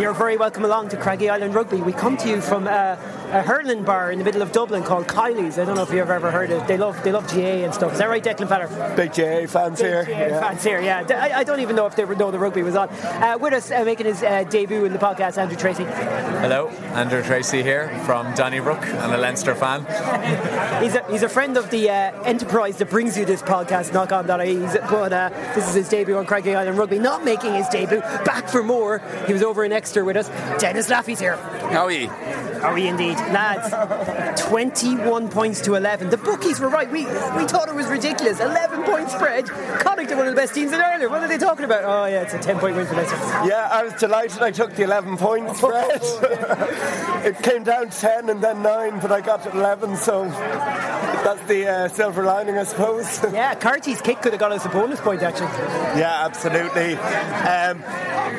You're very welcome along to Craggy Island Rugby. We come to you from uh, a hurling bar in the middle of Dublin called Kylie's. I don't know if you've ever heard it. They love they love GA and stuff. Is that right, Declan Feller? Big GA fans Big here. GA fans here, yeah. I, I don't even know if they know the rugby was on. Uh, with us, uh, making his uh, debut in the podcast, Andrew Tracy. Hello, Andrew Tracy here from Donnybrook and a Leinster fan. he's, a, he's a friend of the uh, enterprise that brings you this podcast, knock on that. He's but uh, this is his debut on Craggy Island Rugby. Not making his debut, back for more. He was over in Exeter with us. Dennis Laffey's here. How are you? Are we indeed? Lads, 21 points to 11. The bookies were right. We we thought it was ridiculous. 11 point spread. Connacht are one of the best teams in Ireland. What are they talking about? Oh, yeah, it's a 10 point win for Leinster. Yeah, I was delighted I took the 11 point spread. it came down to 10 and then 9, but I got to 11, so that's the uh, silver lining, I suppose. yeah, Carty's kick could have got us a bonus point, actually. Yeah, absolutely. Um,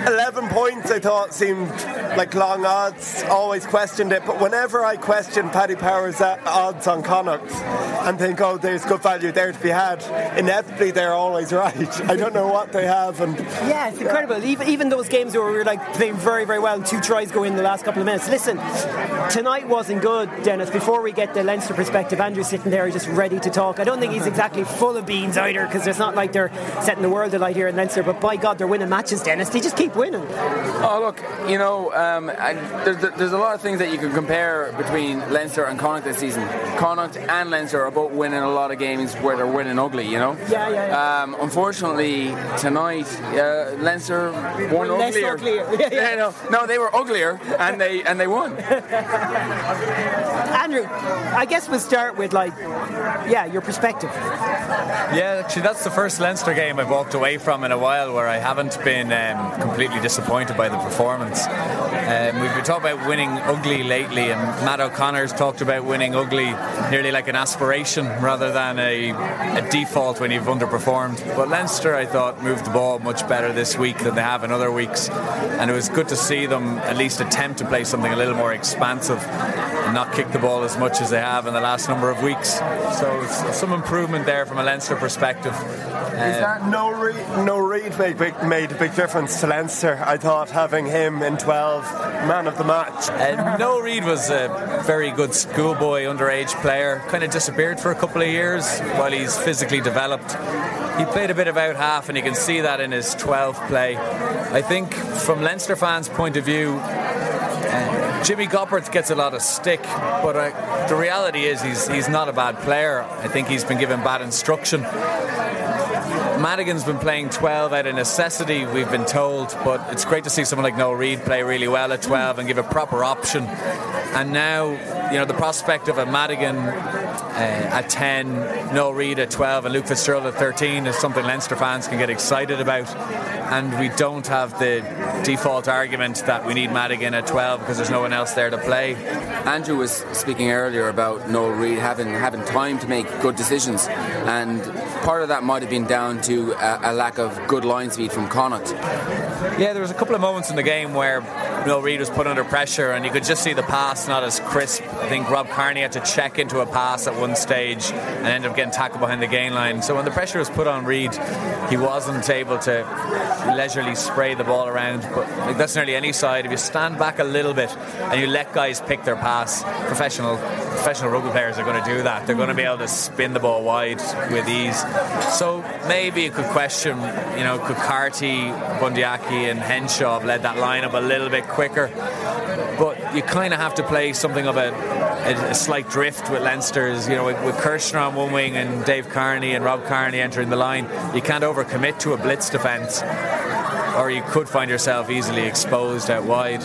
11 points I thought seemed like long odds, always questioned it, but whenever I question Paddy Power's uh, odds on Connacht and think, oh, there's good value there to be had, inevitably they're always right. I don't know what they have. and Yeah, it's incredible. Even, even those games where we were like playing very, very well and two tries go in the last couple of minutes. Listen, tonight wasn't good, Dennis. Before we get the Leinster perspective, Andrew's sitting there just ready to talk. I don't think he's exactly full of beans either because it's not like they're setting the world alight here in Leinster, but by God, they're winning matches, Dennis. They just keep winning. Oh, look, you know, um, there's, there's a lot of things that you can compare between Leinster and Connacht this season. Connacht and Leinster are both winning a lot of games where they're winning ugly, you know? Yeah, yeah, yeah. Um, unfortunately, tonight, uh, Leinster won Less uglier. uglier. Yeah, yeah. no, no, they were uglier and they and they won. Andrew, I guess we'll start with like, yeah, your perspective. Yeah, actually, that's the first Leinster game I've walked away from in a while where I haven't been um, completely disappointed by the performance. Um, we've been talking about winning ugly lately, and Matt O'Connor's talked about winning ugly nearly like an aspiration rather than a, a default when you've underperformed. But Leinster, I thought, moved the ball much better this week than they have in other weeks, and it was good to see them at least attempt to play something a little more expansive not kick the ball as much as they have in the last number of weeks. So some improvement there from a Leinster perspective. Is that Noel Reid? Noel Reid made, big, made a big difference to Leinster. I thought having him in 12, man of the match. Uh, Noel Reid was a very good schoolboy underage player. Kind of disappeared for a couple of years while he's physically developed. He played a bit of out half, and you can see that in his 12 play. I think from Leinster fans' point of view, uh, Jimmy Gopperth gets a lot of stick, but uh, the reality is he's he's not a bad player. I think he's been given bad instruction. Madigan's been playing 12 out of necessity, we've been told, but it's great to see someone like Noel Reid play really well at 12 and give a proper option. And now, you know, the prospect of a Madigan uh, at 10, Noel Reid at 12, and Luke Fitzgerald at 13 is something Leinster fans can get excited about. And we don't have the default argument that we need Madigan at 12 because there's no one else there to play. Andrew was speaking earlier about Noel Reid having having time to make good decisions, and part of that might have been down to a, a lack of good line speed from Connacht. Yeah, there was a couple of moments in the game where Noel Reid was put under pressure, and you could just see the pass not as crisp. I think Rob Kearney had to check into a pass at one stage and ended up getting tackled behind the gain line. So when the pressure was put on Reid, he wasn't able to leisurely spray the ball around. But like, that's nearly any side. If you stand back a little bit and you let guys pick their pass, professional professional rugby players are going to do that. They're going to be able to spin the ball wide with ease. So maybe you could question, you know, could Carty, Bundee Aki, and Henshaw have led that line up a little bit quicker? But you kind of have to play something of a, a, a slight drift with Leinster's, you know, with, with Kirchner on one wing and Dave Kearney and Rob Kearney entering the line. You can't overcommit to a blitz defence, or you could find yourself easily exposed out wide.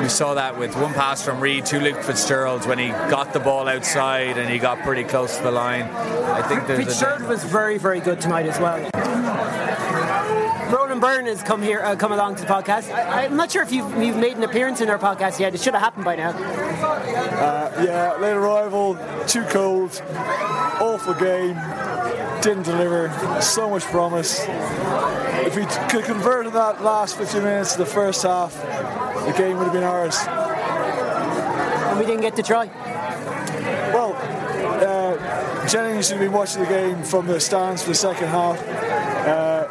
We saw that with one pass from Reid to Luke Fitzgerald when he got the ball outside and he got pretty close to the line. I think there's Fitzgerald was very, very good tonight as well. Ronan Byrne has come here, uh, come along to the podcast. I, am not sure if you've, you've, made an appearance in our podcast yet. It should have happened by now. Uh, yeah, late arrival, too cold, awful game, didn't deliver, so much promise. If we could convert in that last 15 minutes of the first half, the game would have been ours. And we didn't get to try. Well, uh, Jennings should have been watching the game from the stands for the second half. Uh,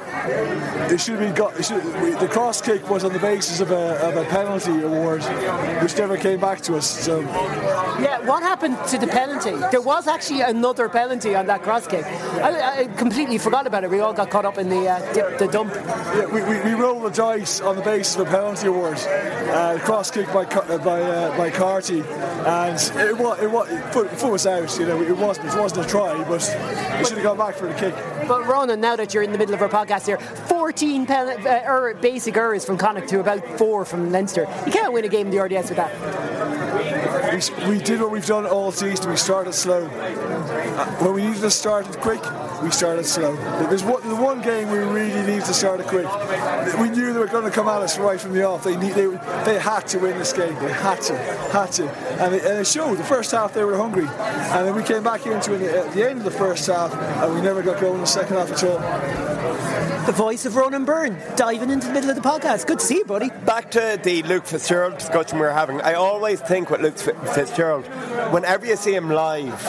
it should have been got. Should, the cross kick was on the basis of a, of a penalty award, which never came back to us. So Yeah, what happened to the penalty? There was actually another penalty on that cross kick. I, I completely forgot about it. We all got caught up in the uh, dip, the dump. yeah, we, we, we rolled the dice on the basis of a penalty award, uh, cross kick by uh, by uh, by Carty, and it was it was foot, foot was out. You know, it wasn't it wasn't a try, but it should have gone back for the kick. But Ronan, now that you're in the middle of our podcast here, 14 pen, uh, er, basic errors from Connacht to about four from Leinster. You can't win a game in the RDS with that. We, did what we've done all season. We started slow. When we needed to start quick, we started slow. There's one, the one game we really need to start it quick. We knew they were going to come at us right from the off. They need, they, they had to win this game. They had to, had to, and it, and it showed. The first half they were hungry, and then we came back into it at uh, the end of the first half, and we never got going in the second half at all. The voice of Ronan Byrne diving into the middle of the podcast. Good to see you, buddy. Back to the Luke Fitzgerald discussion we were having. I always think with Luke Fitzgerald, whenever you see him live,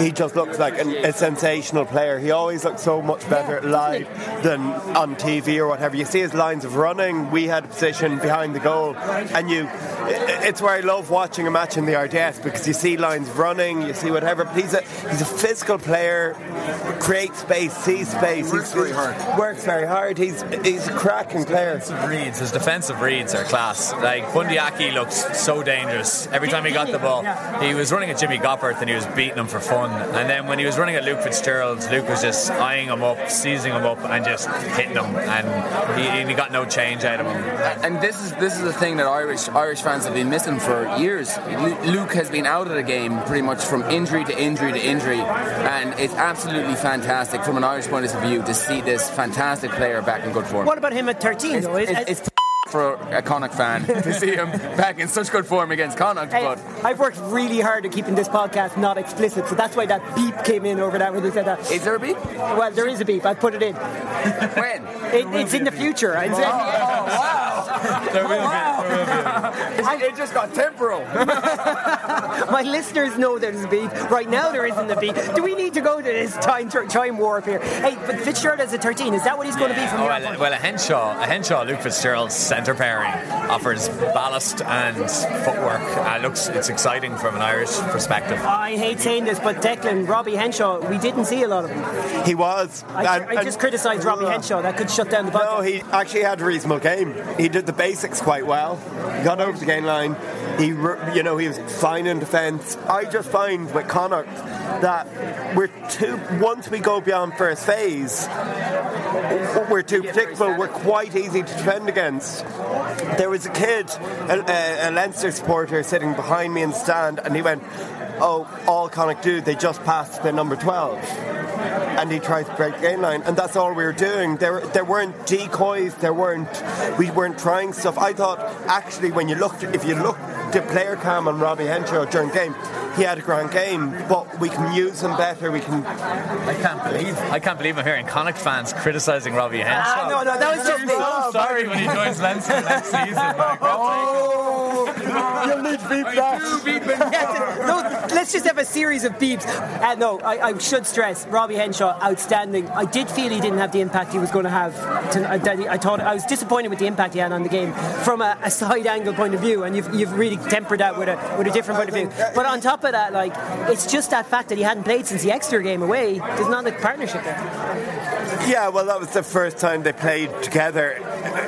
he just looks like an, a sensational player. He always looks so much better Yeah, live than on TV or whatever. You see his lines of running. We had a position behind the goal, and you. It's where I love watching a match in the RDS because you see lines of running, you see whatever. But he's a he's a physical player, creates space, sees space. Works He's- very hard. Works very hard. He's he's a cracking player. defensive reads, his defensive reads are class. Like Bundee Aki looks so dangerous every time he got the ball. He was running at Jimmy Gopperth and he was beating him for fun. And then when he was running at Luke Fitzgerald, Luke was just eyeing him up, seizing him up, and just hitting him. And he, he got no change out of him. And this is this is the thing that Irish Irish fans have been missing for years. Luke has been out of the game pretty much from injury to injury to injury, and it's absolutely fantastic from an Irish point of view to see this fantastic player back in good form. What about him at 13, It's, though? Is- it's, it's for a Connacht fan to see him back in such good form against Connacht, Hey, but I've worked really hard at keeping this podcast not explicit, so that's why that beep came in over that when they said that. is there a beep? Well, there is a beep. I put it in. When? It, it's in the future. I'd say. Oh, oh, there will be. It just got temporal. My listeners know there's a beep. Right now there isn't a beep. Do we need to go to this time time warp here? Hey, but Fitzgerald as a 13, is that what he's going to be from Oh, here? well, well, a Henshaw, a Henshaw, Luke Fitzgerald's centre pairing offers ballast and footwork. Uh, looks, it's exciting from an Irish perspective. I hate saying this, but Declan, Robbie Henshaw, we didn't see a lot of him. He was. I, And- I just criticised Robbie Henshaw. That could shut down the podcast. No, he actually had a reasonable game. He did the basics quite well. He got over the gain line. He, you know, he was fine in defence. I just find with Connacht that we're too. Once we go beyond first phase, we're too predictable. We're quite easy to defend against. There was a kid, a, a, Leinster supporter, sitting behind me in the stand, and he went, "Oh, all Connacht do, they just passed the number 12." And he tried to break the gain line, and that's all we were doing. There, there weren't decoys. There weren't. We weren't trying stuff. I thought actually, when you looked, if you looked the player cam on Robbie Henshaw during the game, he had a grand game. But we can use him better. We can. I can't believe I can't believe I'm hearing Connacht fans criticising Robbie Henshaw. Ah, no, no, that was just me. so sorry when he joins Leinster next season. Like, Oh, you'll need that. Yes, no, let's just have a series of beeps. Uh, no, I, I should stress Robbie Henshaw, outstanding. I did feel he didn't have the impact he was going to have. To, I, he- I thought I was disappointed with the impact he had on the game from a, a side angle point of view, and you've, you've really tempered that with a with a different point of view. But on top of that, like it's just that fact that he hadn't played since the Exeter game away. There's not a partnership there. Yeah, well, that was the first time they played together.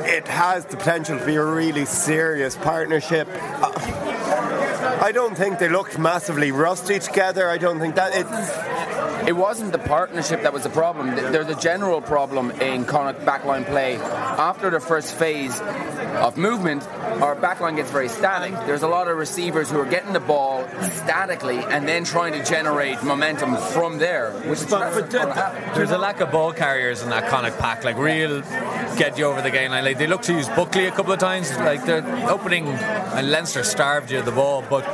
It has the potential to be a really serious partnership. I don't think they looked massively rusty together. I don't think that it's. It wasn't the partnership that was the problem. There's a general problem in Connacht backline play. After the first phase of movement, our backline gets very static. There's a lot of receivers who are getting the ball statically and then trying to generate momentum from there, which is But, that's but gonna there's a lack of ball carriers in that Connacht pack, like real get you over the gain line. Like they look to use Buckley a couple of times, like they're opening and Leinster starved you of the ball. But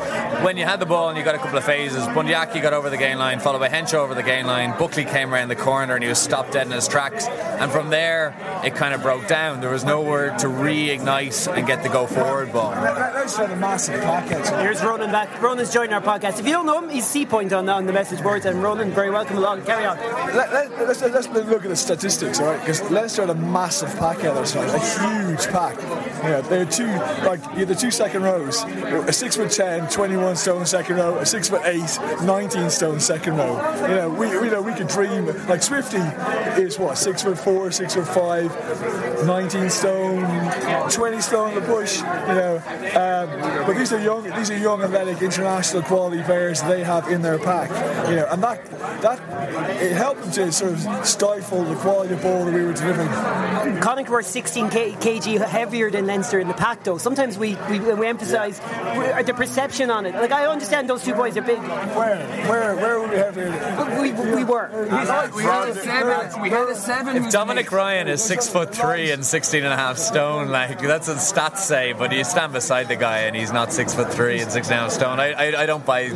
when you had the ball and you got a couple of phases, Bundee Aki got over the gain line, followed by Henshaw over the gain line. Buckley came around the corner and he was stopped dead in his tracks. And from there, it kind of broke down. There was nowhere to reignite and get the go forward ball. Let's try the massive pack. Here's Ronan back. Ronan's joining our podcast. If you don't know him, he's C point on, on the message boards. And Ronan, very welcome along. Carry on. Let, let, let's, let's look at the statistics, all right? Because Leinster had a massive pack out there tonight, a huge pack. Yeah, there are two, like, you have the two second rows, a six foot 10, 21 stone second row, a six foot 8, 19 stone second row. You know, we, you know, we could dream, like, Swifty is what, six foot 4, six foot 5, 19 stone, 20 stone in the push, you know. Um, but these are young, these are young, athletic, international quality players they have in their pack, you know, and that, that, it helped them to sort of stifle the quality of ball that we were delivering. Connacht were 16 kg heavier than Leinster in the pack, though. Sometimes we we, we emphasise yeah. the perception on it. Like I understand those two boys are big. Where where where were we heavier? We, we, we were. we had a seven. We had a seven. If Dominic Ryan is six foot three and 16 and a half stone, like that's what stats say. But you stand beside the guy and he's not six foot three and 16 and stone. I I, I don't buy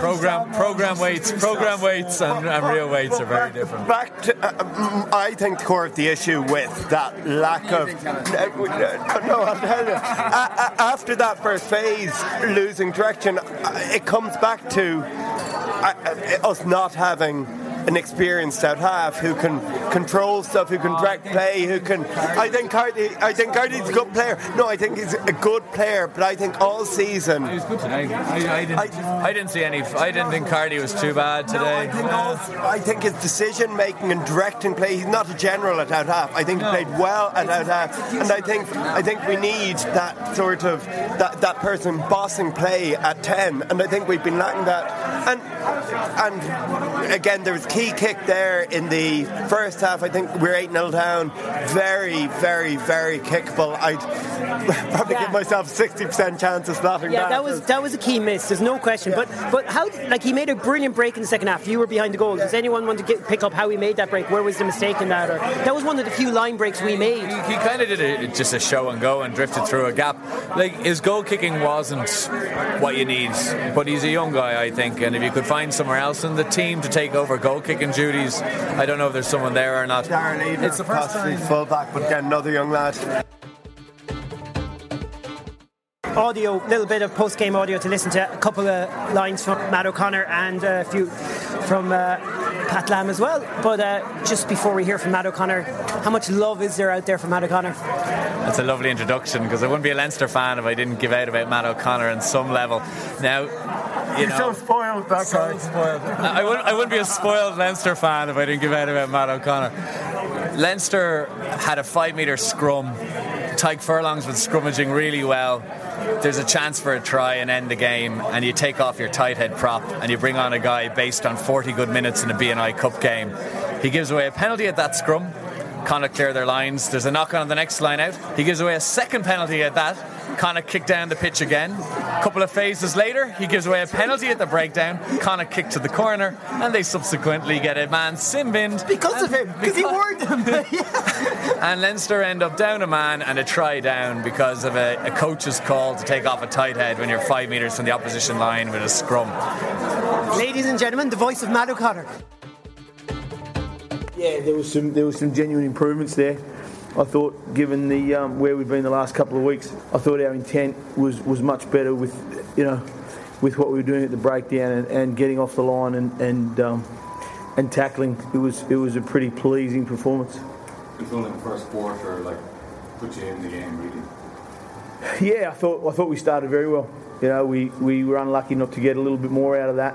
program program weights. Program weights and, and real weights are very different. Back to, uh, mm, I think core of the issue with that lack of uh, no, I'll tell you. After that first phase, losing direction, uh, it comes back to uh, us not having an experienced out half who can control stuff, who can direct play, who can. I think Carty, I think Carty's a good player. No, I think he's a good player, but I think all season. He was good today. I, I, didn't, I, I, didn't, see any. I didn't think Carty was too bad today. No, I, think all, I think his decision making and directing play. He's not a general at out half. I think no. he played well at out half, and I think I think we need that sort of that that person bossing play at ten, and I think we've been lacking that. And and again, there was key kick there in the first half. I think we're 8 0 down. Very, very, very kickable. I'd probably yeah. give myself 60% chance of slotting yeah, that. that was that was a key miss. There's no question. Yeah. But but how like he made a brilliant break in the second half. You were behind the goal. Does anyone want to get, pick up how he made that break? Where was the mistake in that? Or that was one of the few line breaks we made. He, he kind of did a, just a show and go and drifted through a gap. Like his goal kicking wasn't what you need, but he's a young guy, I think, and if you could find somewhere else in the team to take over goal kicking duties, I don't know if there's someone there or not. Darren Eden, it's the first time fullback, but again another young lad audio, a little bit of post game audio to listen to a couple of lines from Matt O'Connor and a few from uh, Pat Lam as well. But uh, just before we hear from Matt O'Connor, how much love is there out there for Matt O'Connor? That's a lovely introduction because I wouldn't be a Leinster fan if I didn't give out about Matt O'Connor on some level. Now, you You're know, so spoiled, that so spoiled. I, wouldn't, I wouldn't be a spoiled Leinster fan if I didn't give out about Matt O'Connor. Leinster had a five metre scrum. Tadhg Furlong's been scrummaging really well there's a chance for a try and end the game, and you take off your tight head prop and you bring on a guy based on 40 good minutes in a B&I Cup game. He gives away a penalty at that scrum. Connacht clear their lines. There's a knock on the next line out. He gives away a second penalty at that. Connacht kick down the pitch again. A couple of phases later, he gives away a penalty at the breakdown. Connacht kick to the corner, and they subsequently get a man sin binned. Because of him, because he warned them. and Leinster end up down a man and a try down because of a, a coach's call to take off a tight head when you're five metres from the opposition line with a scrum. Ladies and gentlemen, the voice of Matt O'Connor. Yeah, there was some there was some genuine improvements there. I thought, given the um, where we've been the last couple of weeks, I thought our intent was, was much better with, you know, with what we were doing at the breakdown and, and getting off the line and and, um, and tackling. It was it was a pretty pleasing performance. Controlling the first quarter, like, put you in the game, really. Yeah, I thought I thought we started very well. You know, we, we were unlucky not to get a little bit more out of that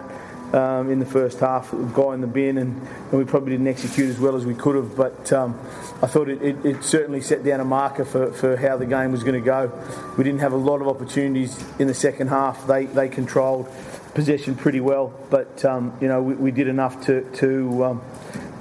um, in the first half, guy in the bin, and, and, we probably didn't execute as well as we could have. But um, I thought it, it, it, certainly set down a marker for, for how the game was going to go. We didn't have a lot of opportunities in the second half. They, they controlled possession pretty well, but um, you know we, we, did enough to to um,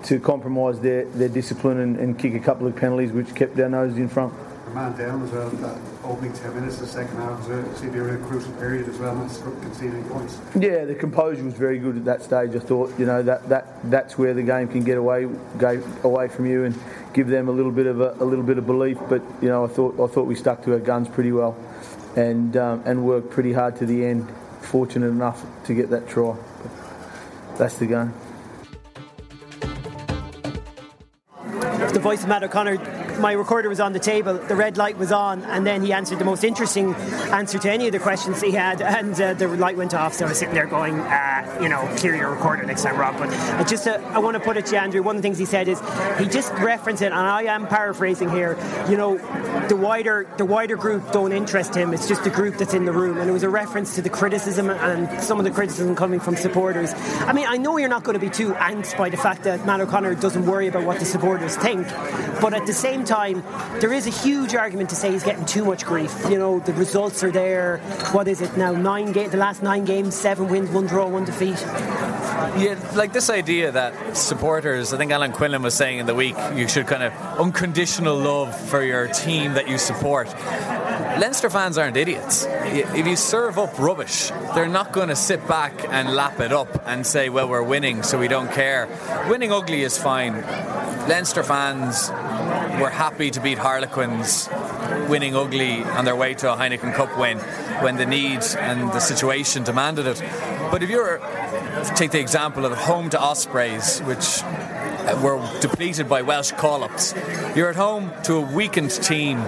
to compromise their, their discipline and, and kick a couple of penalties, which kept our noses in front man down as well. That opening 10 minutes, the second half was a, seemed to be a real crucial period as well, not conceding points. Yeah, the composure was very good at that stage. I thought, you know, that, that that's where the game can get away go away from you and give them a little bit of a, a little bit of belief. But you know, I thought I thought we stuck to our guns pretty well, and um, and worked pretty hard to the end. Fortunate enough to get that try. But that's the game. The voice of Matt O'Connor my recorder was on the table, the red light was on, and then he answered the most interesting answer to any of the questions he had, and uh, the light went off. So I was sitting there going, uh, you know, clear your recorder next time, Rob. But I just, uh, I want to put it to you, Andrew. One of the things he said is he just referenced it, and I am paraphrasing here. You know, the wider the wider group don't interest him. It's just the group that's in the room, and it was a reference to the criticism and some of the criticism coming from supporters. I mean, I know you're not going to be too angst by the fact that Matt O'Connor doesn't worry about what the supporters think, but at the same time, there is a huge argument to say he's getting too much grief. You know, the results are there. What is it now? Nine ga- the last nine games, seven wins, one draw, one defeat. Yeah, like this idea that supporters, I think Alan Quinlan was saying in the week, you should kind of unconditional love for your team that you support. Leinster fans aren't idiots. If you serve up rubbish, they're not going to sit back and lap it up and say, well, we're winning, so we don't care. Winning ugly is fine. Leinster fans were happy to beat Harlequins winning ugly on their way to a Heineken Cup win when the need and the situation demanded it. But if you're, take the example of home to Ospreys, which Uh, were depleted by Welsh call-ups. You're at home to a weakened team.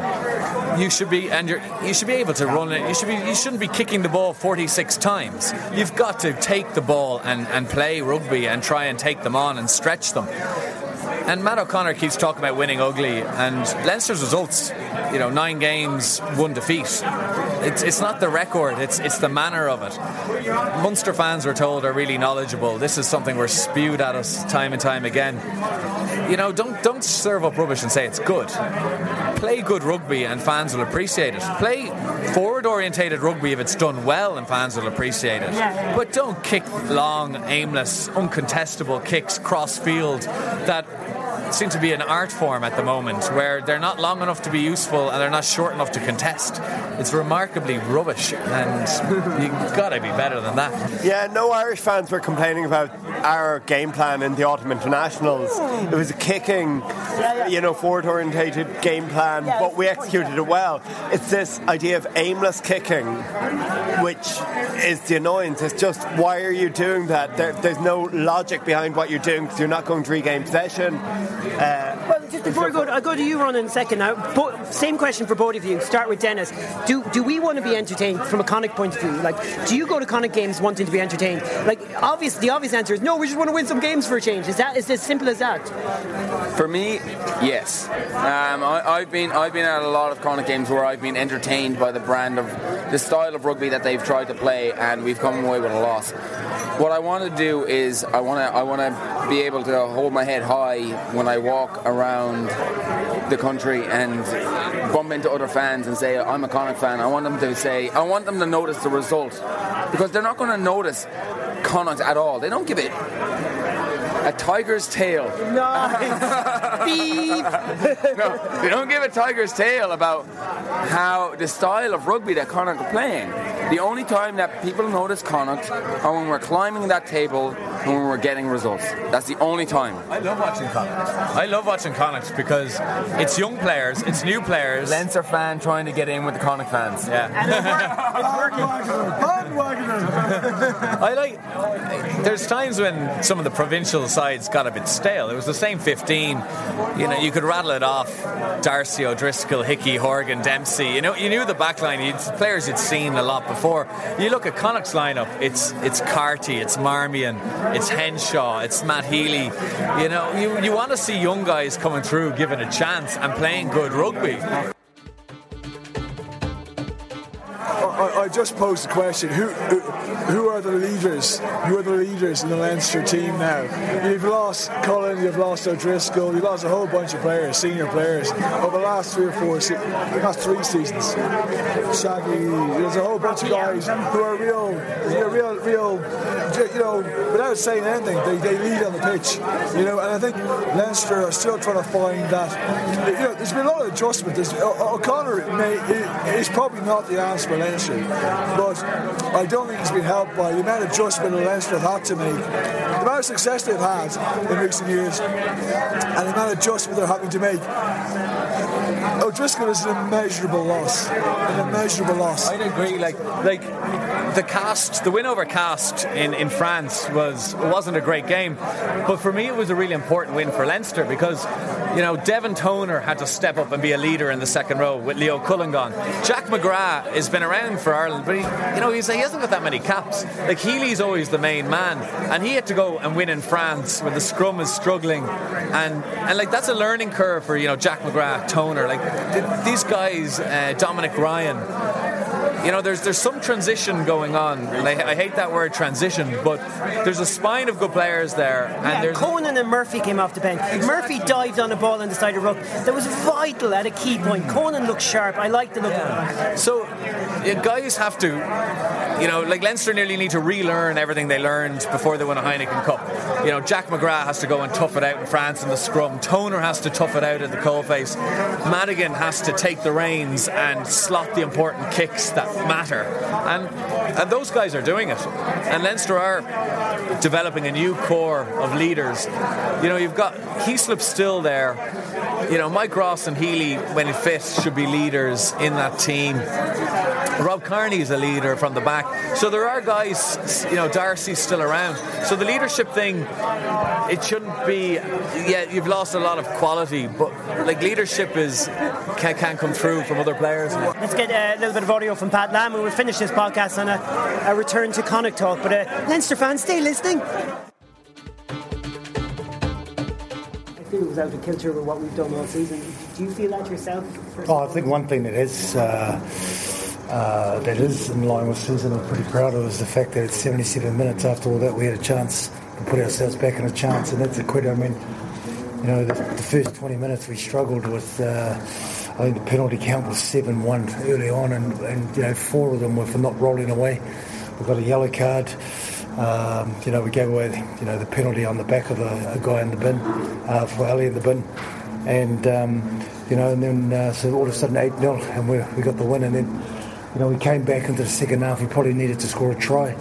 You should be, and you're, you should be able to run it. You should be, you shouldn't be kicking the ball 46 times. You've got to take the ball and, and play rugby and try and take them on and stretch them. And Matt O'Connor keeps talking about winning ugly, and Leinster's results, you know, nine games, one defeat. It's, it's not the record, it's, it's the manner of it. Munster fans, we're told, are really knowledgeable. This is something we're spewed at us time and time again. You know, don't, don't serve up rubbish and say it's good. Play good rugby and fans will appreciate it. Play forward orientated rugby if it's done well and fans will appreciate it. But don't kick long, aimless, uncontestable kicks cross field that seem to be an art form at the moment where they're not long enough to be useful and they're not short enough to contest. It's remarkably rubbish and you've got to be better than that. Yeah, no Irish fans were complaining about our game plan in the autumn internationals. Hmm. It was a kicking, you know, forward orientated game plan, but we executed it well. It's this idea of aimless kicking, which is the annoyance. It's just why are you doing that? There, there's no logic behind what you're doing because you're not going to regain possession. Uh, well, just before I go, I'll go to you, Ron, in a second. Now, bo- same question for both of you. Start with Dennis. Do do we want to be entertained from a Connacht point of view? Like, do you go to Connacht games wanting to be entertained? Like, obvious, the obvious answer is no. We just want to win some games for a change. Is that is as simple as that? For me, yes. Um, I, have been I've been at a lot of Connacht games where I've been entertained by the brand of the style of rugby that they've tried to play, and we've come away with a loss. What I want to do is I want to I want to be able to hold my head high when I walk around the country and bump into other fans and say I'm a Connacht fan. I want them to say I want them to notice the result because they're not going to notice Connacht at all. They don't give it a tiger's tail. Nice. Beep. no, they don't give a tiger's tail about how the style of rugby that Connacht are playing. The only time that people notice Connacht are when we're climbing that table and when we're getting results. That's the only time. I love watching Connacht. I love watching Connacht because it's young players, it's new players. Leinster fan trying to get in with the Connacht fans. Yeah. I like. There's times when some of the provincial sides got a bit stale. It was the same 15. You know, you could rattle it off: Darcy, O'Driscoll, Hickie, Horgan, Dempsey. You know, you knew the backline. You'd, players you'd seen a lot before. You look at Connacht's lineup. It's it's Carty, it's Marmion, it's Henshaw, it's Matt Healy. You know, you you want to see young guys coming through, given a chance and playing good rugby. I, I, just posed the question: who, who, who are the leaders? Who are the leaders in the Leinster team now? You've lost Cullen, you've lost O'Driscoll, you've lost a whole bunch of players, senior players, over the last three or four, se- last three seasons. Shaggy, there's a whole bunch of guys who are real, you real, real, you know, without saying anything, they, they lead on the pitch. You know, and I think Leinster are still trying to find that. You know, there's been a lot of adjustment. There's, O'Connor may, is probably not the answer for Leinster. But I don't think it's been helped by the amount of adjustment that Leinster have had to make, the amount of success they've had in recent years, and the amount of adjustment they're having to make. O'Driscoll is an immeasurable loss. An immeasurable loss. I'd agree. Like, like the Castres, the win over Castres in, in France was wasn't a great game, but for me it was a really important win for Leinster because you know Devin Toner had to step up and be a leader in the second row with Leo Cullen gone. Jack McGrath has been around for Ireland, but he, you know he hasn't got that many caps. Like Healy's always the main man, and he had to go and win in France when the scrum is struggling, and and like that's a learning curve for you know Jack McGrath, Toner, like th- these guys, uh, Dominic Ryan you know, there's there's some transition going on. Like, I hate that word transition, but there's a spine of good players there. And yeah, there's Conan and Murphy came off the bench. Murphy dived on a ball on the side of the ruck. That was vital at a key point. Conan looked sharp. I like the look. Yeah. So, yeah, guys have to, you know, like Leinster nearly need to relearn everything they learned before they won a Heineken Cup. You know, Jack McGrath has to go and tough it out in France in the scrum. Toner has to tough it out at the coalface. Madigan has to take the reins and slot the important kicks that matter. And, and those guys are doing it. And Leinster are developing a new core of leaders. You know, you've got Heaslip still there. You know, Mike Ross and Healy, when fit, should be leaders in that team. Rob Kearney is a leader from the back. So there are guys, you know, Darcy's still around. So the leadership thing, it shouldn't be, yeah, you've lost a lot of quality, but like leadership is, can, can come through from other players. Let's get a little bit of audio from Pat Lam we'll finish this podcast on a, a return to Connacht talk. But uh, Leinster fans, stay listening. I feel it was out of kilter with what we've done all season. Do you feel that yourself? Oh, I think one thing it is. uh, uh, that is in line with Susan, I'm pretty proud of is the fact that it's 77 minutes after all that we had a chance to put ourselves back in a chance, and that's a quid. I mean, you know, the, the first 20 minutes we struggled with. Uh, I think the penalty count was 7 1 early on, and, and, you know, four of them were for not rolling away. We got a yellow card. Um, you know, we gave away, you know, the penalty on the back of a, a guy in the bin uh, for Ali in the bin, and um, you know, and then uh, so all of a sudden eight 0 and we, we got the win, and then you know we came back into the second half. We probably needed to score a try.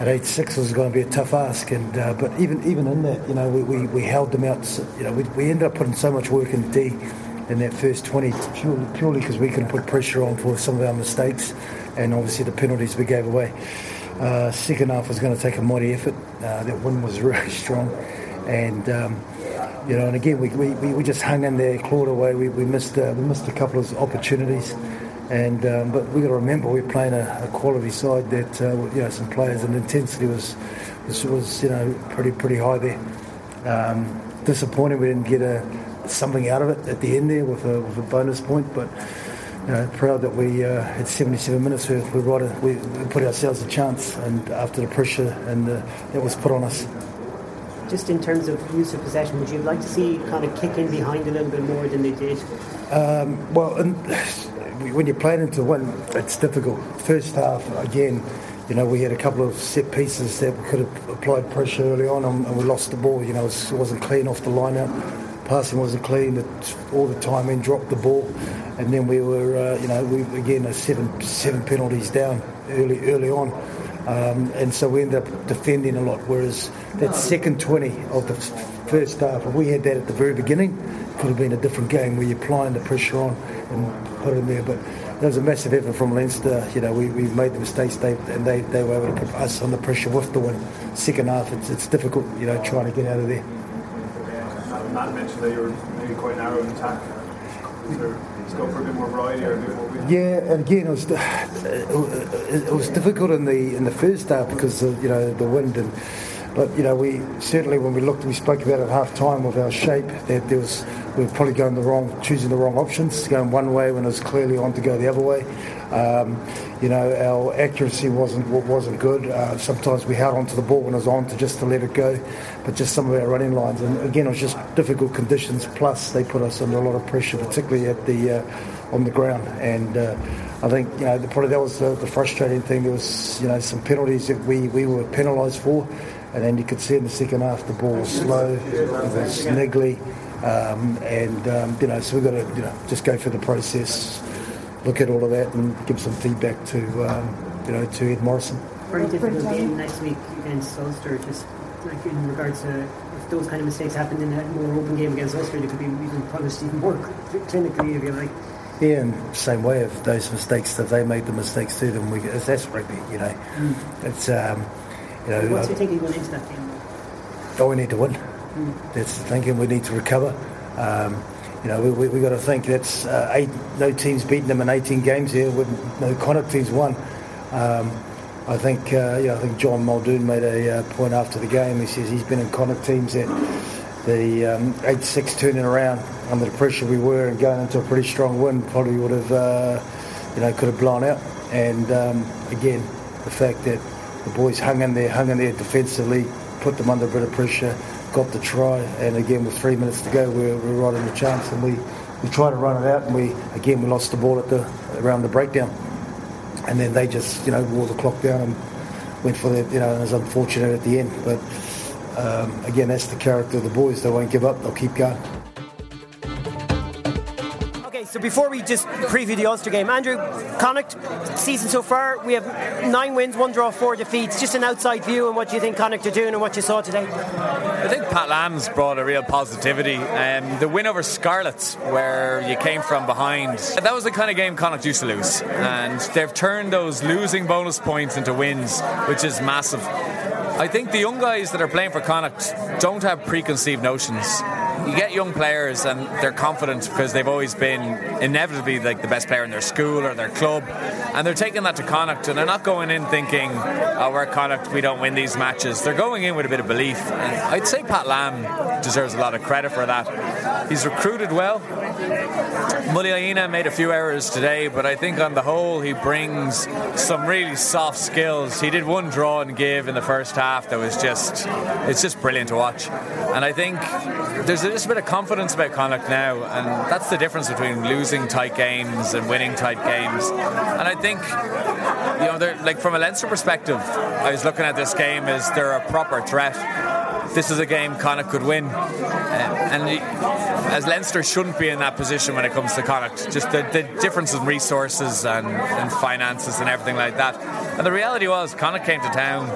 At eight six was going to be a tough ask, and uh, but even even in that, you know, we, we, we held them out. You know, we, we ended up putting so much work in the D in that first 20 purely because we can put pressure on for some of our mistakes and obviously the penalties we gave away. Uh, second half was going to take a mighty effort. Uh, that win was really strong, and um, you know, and again we, we, we just hung in there, clawed away. We, we missed uh, we missed a couple of opportunities, and um, but we got to remember we're playing a, a quality side that uh, you know some players and intensity was was, was you know pretty pretty high there. Um, disappointed we didn't get a something out of it at the end there with a, with a bonus point, but you know, proud that we uh, at 77 minutes we, we, right, we, we put ourselves a chance, and after the pressure and uh, that was put on us. Just in terms of use of possession, would you like to see kind of kick in behind a little bit more than they did? Um, well, and when you're playing into one, it's difficult. First half, again, you know, we had a couple of set pieces that we could have applied pressure early on, and, we lost the ball. You know, it wasn't clean off the line out passing wasn't clean all the time and dropped the ball and then we were uh, you know we again seven seven penalties down early early on um, and so we ended up defending a lot whereas that second 20 of the first half we had that at the very beginning could have been a different game where you're applying the pressure on and put it in there but there was a massive effort from Leinster. You know, we, we made the mistakes, they, and they, they were able to put us under pressure with the win. Second half, it's, it's difficult, you know, trying to get out of there. Matt mentioned that you were maybe quite narrow in attack. Scope for a bit more variety or a bit more? Yeah, and again, it was it was difficult in the in the first half because of you know the wind and. But you know, we certainly when we looked, we spoke about at half time with our shape that there was we were probably going the wrong, choosing the wrong options, going one way when it was clearly on to go the other way. Um, you know, our accuracy wasn't wasn't good. Uh, sometimes we held onto the ball when it was on to just to let it go, but just some of our running lines. And again, it was just difficult conditions. Plus, they put us under a lot of pressure, particularly at the uh, on the ground. And uh, I think you know the, probably that was the, the, frustrating thing. There was you know some penalties that we we were penalised for, and then you could see in the second half the ball was slow, it was niggly. Um, and um, you know, so we've got to you know just go through the process, look at all of that, and give some feedback to um, you know to Ed Morrison. Very difficult game next week against Ulster. Just like in regards to if those kind of mistakes happened in a more open game against Ulster, it could be even punished even more clinically, if you like. Yeah, and same way of those mistakes if they made the mistakes to them. We that's rugby, you know. Mm. It's um, you know. What's your thinking going into that game? Oh, we need to win. Mm. That's the thinking. We need to recover. Um, you know, we, we, we got to think that's uh, eight, no teams beaten them in 18 games here. With no Connacht teams won. Um, I think, uh, yeah, I think John Muldoon made a uh, point after the game. He says he's been in Connacht teams that the um, 8-6 turning around under the pressure we were and going into a pretty strong win probably would have, uh, you know, could have blown out. And um, again, the fact that the boys hung in there, hung in there defensively, put them under a bit of pressure, got the try, and again with three minutes to go, we were, we were right the chance, and we, we tried to run it out, and we again we lost the ball at the around the breakdown, and then they just you know wore the clock down and went for the you know, and it was unfortunate at the end, but um, again that's the character of the boys. They won't give up. They'll keep going. Before we just preview the Ulster game, Andrew, Connacht season so far, we have nine wins, one draw, four defeats. Just an outside view on what you think Connacht are doing and what you saw today. I think Pat Lam's brought a real positivity. Um, the win over Scarlets, where you came from behind, that was the kind of game Connacht used to lose, and they've turned those losing bonus points into wins, which is massive. I think the young guys that are playing for Connacht don't have preconceived notions you get young players and they're confident because they've always been inevitably like the best player in their school or their club, and they're taking that to Connacht and they're not going in thinking, "Oh, we're Connacht, we don't win these matches." They're going in with a bit of belief, and I'd say Pat Lam deserves a lot of credit for that. He's recruited well. Muliaina made a few errors today, but I think on the whole he brings some really soft skills. He did one draw and give in the first half that was just it's just brilliant to watch, and I think there's just a bit of confidence about Connacht now, and that's the difference between losing tight games and winning tight games. And I think, you know, like from a Leinster perspective, I was looking at this game as they're a proper threat. This is a game Connacht could win, uh, and as Leinster shouldn't be in that position when it comes to Connacht. Just the, the difference in resources and, and finances and everything like that. And the reality was, Connacht came to town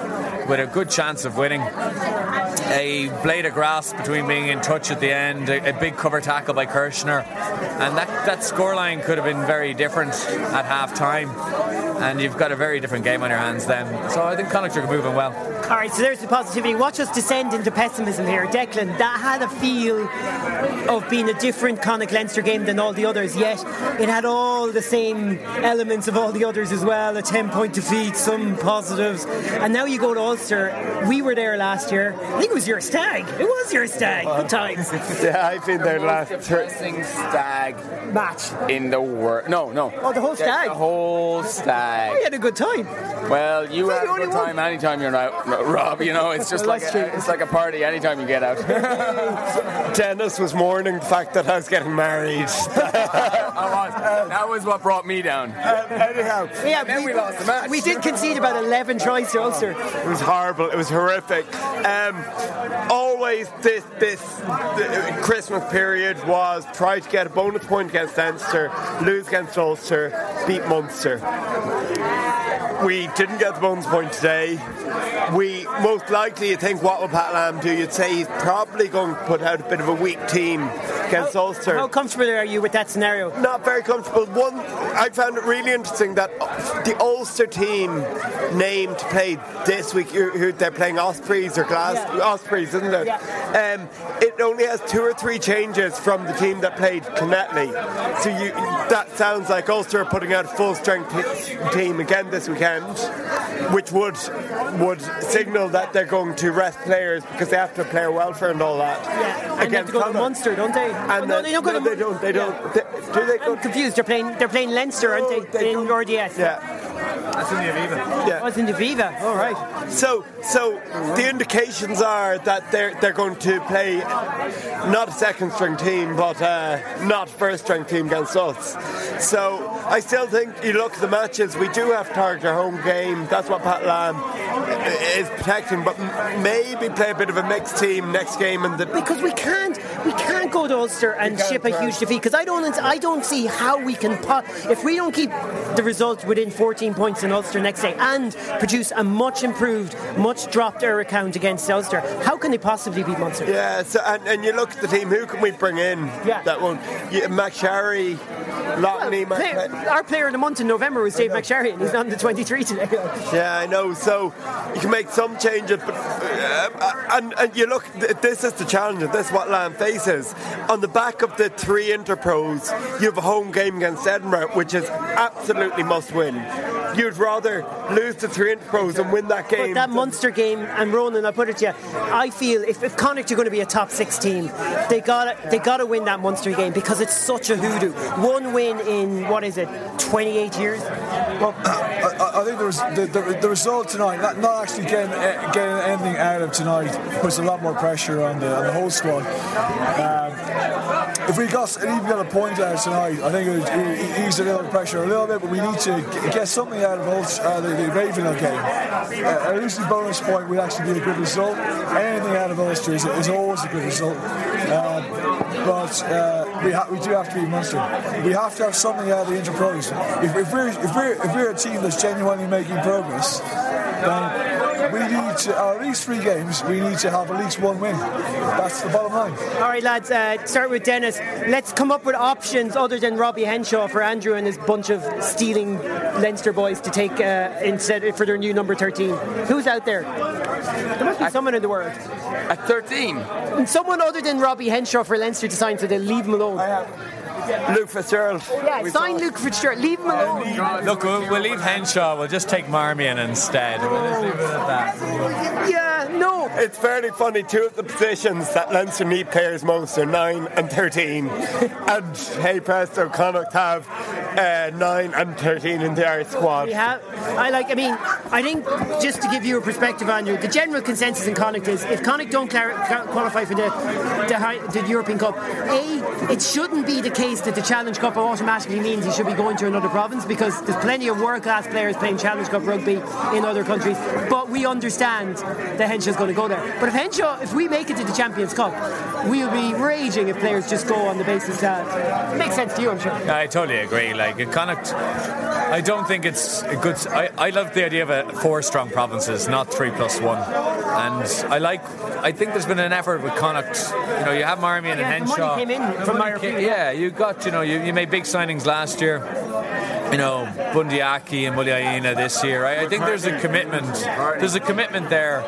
with a good chance of winning a blade of grass between being in touch at the end, a, a big cover tackle by Kirchner, and that, that scoreline could have been very different at half time. And you've got a very different game on your hands then. So I think Connacht are moving well. All right, so there's the positivity. Watch us descend into pessimism here. Declan, that had a feel of being a different Connacht Leinster game than all the others, yet it had all the same elements of all the others as well a 10 point defeat, some positives. And now you go to Ulster. We were there last year. I think it was your stag. It was your stag. Good times. yeah, I've been there last. Depressing stag match in the world. No, no. Oh, the whole stag. The whole stag. Oh, you had a good time. Well, you had a good time anytime you're out, Rob. You know, it's just like a, it's like a party anytime you get out. Dennis was mourning the fact that I was getting married. that was what brought me down. Uh, anyhow, yeah, then we, we, lost the match. We did concede about 11 tries to Ulster. It was horrible. It was horrific. Um, always this this Christmas period was try to get a bonus point against Leinster, lose against Ulster, beat Munster. We didn't get the bonus point today. We most likely, you think, what will Pat Lam do? You'd say he's probably going to put out a bit of a weak team against how, Ulster. How comfortable are you with that scenario? Not very comfortable. One, I found it really interesting that the Ulster team named to play this week, they're playing Ospreys or Glass yeah. Ospreys, isn't it? Yeah. Um, it only has two or three changes from the team that played Connetly. So you, that sounds like Ulster are putting out a full strength team again this weekend which would would signal that they're going to rest players because they have to player welfare and all that. Yeah, and they have to go to Munster, don't they? And uh, no, they don't go no, to they don't. They don't. They, do they go? I'm confused. They're playing. They're playing Leinster, aren't they? they in RDS. Yeah. That's in the Aviva. Yeah. Oh, it's in the Aviva. All right. So, so the indications are that they're they're going to play not a second string team, but uh, not first string team against us. So I still think you look at the matches. We do have to target our home game. That's what Pat Lam is protecting, but maybe play a bit of a mixed team next game. And the because we can't, we can't go to Ulster and ship a huge defeat. Because I don't, I don't see how we can. if we don't keep the result within 14 points points than Ulster next day and produce a much improved, much dropped error count against Ulster. How can they possibly beat Munster? Yeah, so, and, and you look at the team, who can we bring in Yeah. that one? Yeah, McSharry, Lockney, Mac- Player- our player of the month in November was Dave McSharry, and he's on the 23 today. Yeah, I know. So you can make some changes, but uh, and, and you look. This is the challenge. This is what Lam faces. On the back of the three interpros, you have a home game against Edinburgh, which is absolutely must win. You'd rather lose to three pros and win that game. But that Munster game, and Ronan, I put it to you, I feel if, if Connacht are going to be a top six team, they got they got to win that Munster game because it's such a hoodoo. One win in what is it, 28 years? Well, I, I- I think there was the, the, the result tonight, not, not actually getting, eh, getting anything out of tonight, puts a lot more pressure on the, on the whole squad. Um, if we got even got a point out tonight, I think it would ease a little pressure a little bit, but we need to get something out of Ulster, uh, the, the Ravenhill game. Uh, a bonus point would actually be a good result. Anything out of Ulster is, is always a good result. Um, but uh, we, ha- we do have to be Munster. We have to have something out of the interpros. If, if, we're, if, we're, if we're a team that's genuinely making progress, then we need to, uh, at least three games, we need to have at least one win. That's the bottom line. All right, lads, uh, start with Dennis. Let's come up with options other than Robbie Henshaw for Andrew and his bunch of stealing Leinster boys to take uh, instead for their new number 13. Who's out there? There must be someone in the world. At 13, And someone other than Robbie Henshaw for Leinster to sign so they leave him alone. Luke Fitzgerald. Yeah, sign Luke Fitzgerald. Leave him alone. Look, we'll, we'll leave Henshaw. We'll just take Marmion instead. We'll just leave it at that. Yeah, no. It's fairly funny. Two of the positions that Leinster need players most are nine and thirteen, and hey presto, Connacht have uh, nine and thirteen in their squad. We have. I like. I mean, I think just to give you a perspective, Andrew, the general consensus in Connacht is if Connacht don't qualify for the the, high, the European Cup, a it shouldn't be the case that the Challenge Cup automatically means he should be going to another province because there's plenty of world class players playing Challenge Cup rugby in other countries. But we understand that Henshaw's going to go there. But if Henshaw, if we make it to the Champions Cup, we'll be raging if players just go on the basis that it makes sense to you, I'm sure. I totally agree. Like Connacht, I don't think it's a good. I, I love the idea of a four strong provinces, not three plus one. And I like. I think there's been an effort with Connacht. You know, you have Marmion Yeah, and Henshaw. came in from Yeah, you got. You know, you, you made big signings last year. You know, Bundee Aki and Muliaina this year. I, I think there's a commitment. There's a commitment there.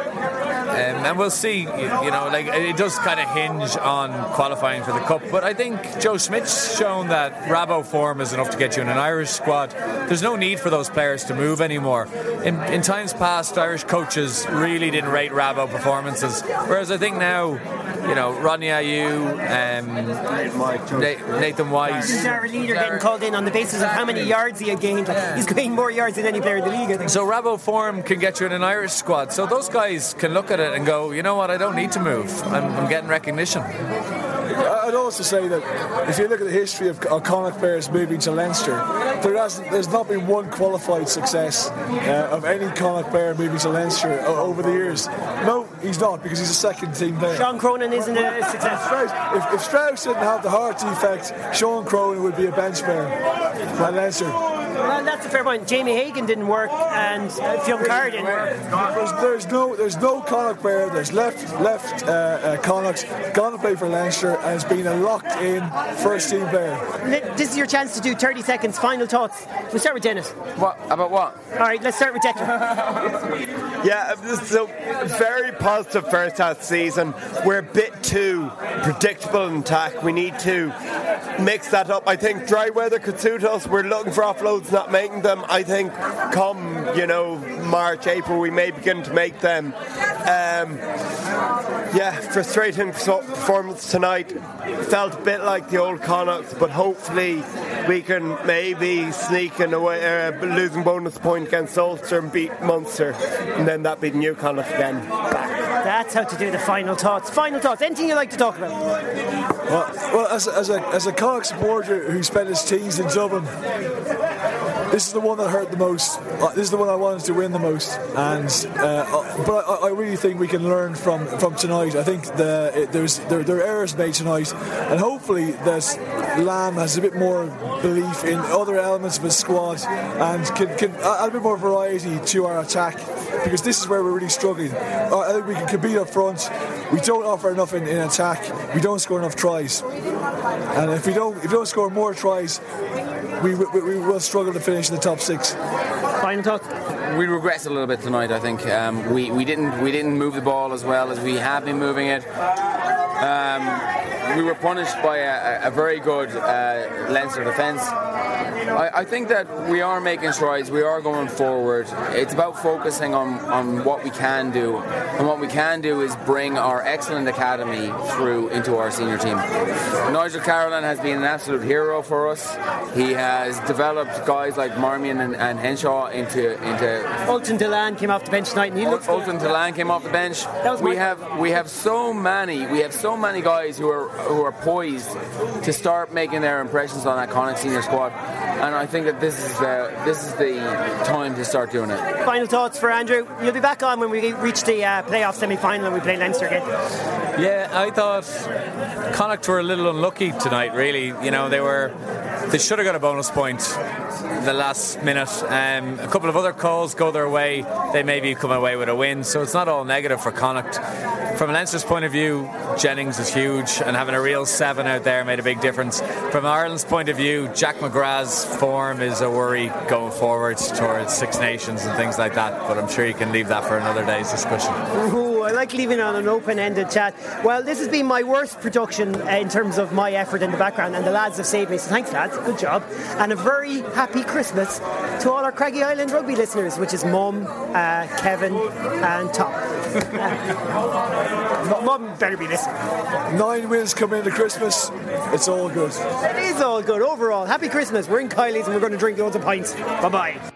Um, and we'll see, you, you know, like it does kind of hinge on qualifying for the cup. But I think Joe Schmidt's shown that Rabo form is enough to get you in an Irish squad. There's no need for those players to move anymore. In, in times past, Irish coaches really didn't rate Rabo performances, whereas I think now, you know, Rodney Ayew, um, Na- Nathan White. He's our leader getting called in on the basis of how many yards he had gained. Like, he's gained more yards than any player in the league. I think. So Rabo form can get you in an Irish squad. So those guys can look at it and go, you know what, I don't need to move. I'm, I'm getting recognition. I'd also say that if you look at the history of, Connacht players moving to Leinster, there hasn't, there's not been one qualified success uh, of any Connacht player moving to Leinster o- over the years. No, he's not because he's a second team player. Sean Cronin isn't a success. Strauss, if, if Strauss didn't have the heart defect, Sean Cronin would be a bench player at Leinster. Well, that's a fair point. Jamie Hagan didn't work, and uh, Fionn Carr didn't work. There's, there's no there's no Connacht player that's left left uh, uh, Connacht gone to play for Leinster and has been a locked in first team player. This is your chance to do 30 seconds. Final thoughts. We'll start with Dennis. what about what? All right, let's start with Declan. Yeah, this is a very positive first half season. We're a bit too predictable in attack. We need to mix that up. I think dry weather could suit us. We're looking for offloads, not making them. I think come, you know, March, April, we may begin to make them. Um, yeah, frustrating performance tonight. Felt a bit like the old Connacht, but hopefully we can maybe sneak in a way, uh, losing bonus point against Ulster and beat Munster, and then that be the new Connacht again. That's how to do the final thoughts. Final thoughts. Anything you'd like to talk about? Well, well as, a, as, a, as a Connacht supporter who spent his teens in Dublin, this is the one that hurt the most. Uh, this is the one I wanted to win the most, and uh, uh, but I, I, really think we can learn from from tonight. I think the, it, there's there, there, are errors made tonight, and hopefully that Lam has a bit more belief in other elements of his squad and can, can add a bit more variety to our attack because this is where we're really struggling. I think we can compete up front. We don't offer enough in, in attack. We don't score enough tries, and if we don't if we don't score more tries, we, we, we will struggle to finish in the top six. Final thoughts. We regressed a little bit tonight. I think um, we, we didn't we didn't move the ball as well as we have been moving it. Um, we were punished by a, a very good uh, Leinster defence. I, I, think that we are making strides. We are going forward. It's about focusing on, on what we can do, and what we can do is bring our excellent academy through into our senior team. Nigel Carolan has been an absolute hero for us. He has developed guys like Marmion and, and Henshaw into into. Ultan Dillane came off the bench tonight, and he looks. Ultan Dillane came off the bench. we have we have so many we have so many guys who are who are poised to start making their impressions on that Connacht senior squad and I think that this is the this is the time to start doing it. Final thoughts for Andrew. You'll be back on when we reach the uh, playoff semi-final and we play Leinster again. Yeah, I thought Connacht were a little unlucky tonight. Really, you know, they were they should have got a bonus point the last minute. Um, a couple of other calls go their way. They maybe come away with a win. So it's not all negative for Connacht. From Leinster's point of view, Jennings is huge, and having a real seven out there made a big difference. From Ireland's point of view, Jack McGrath's form is a worry going forward towards Six Nations and things like that. But I'm sure you can leave that for another day's discussion. Ooh, I like leaving on an open-ended chat. Well, this has been my worst production in terms of my effort in the background, and the lads have saved me. So thanks, lads. Good job. And a very happy Christmas to all our Craggy Island rugby listeners, which is Mum, uh, Kevin, and Tom. Mum better be listening. Nine wins coming into Christmas. It's all good. It is all good overall. Happy Christmas. We're in Kiely's and we're going to drink loads of pints. Bye bye.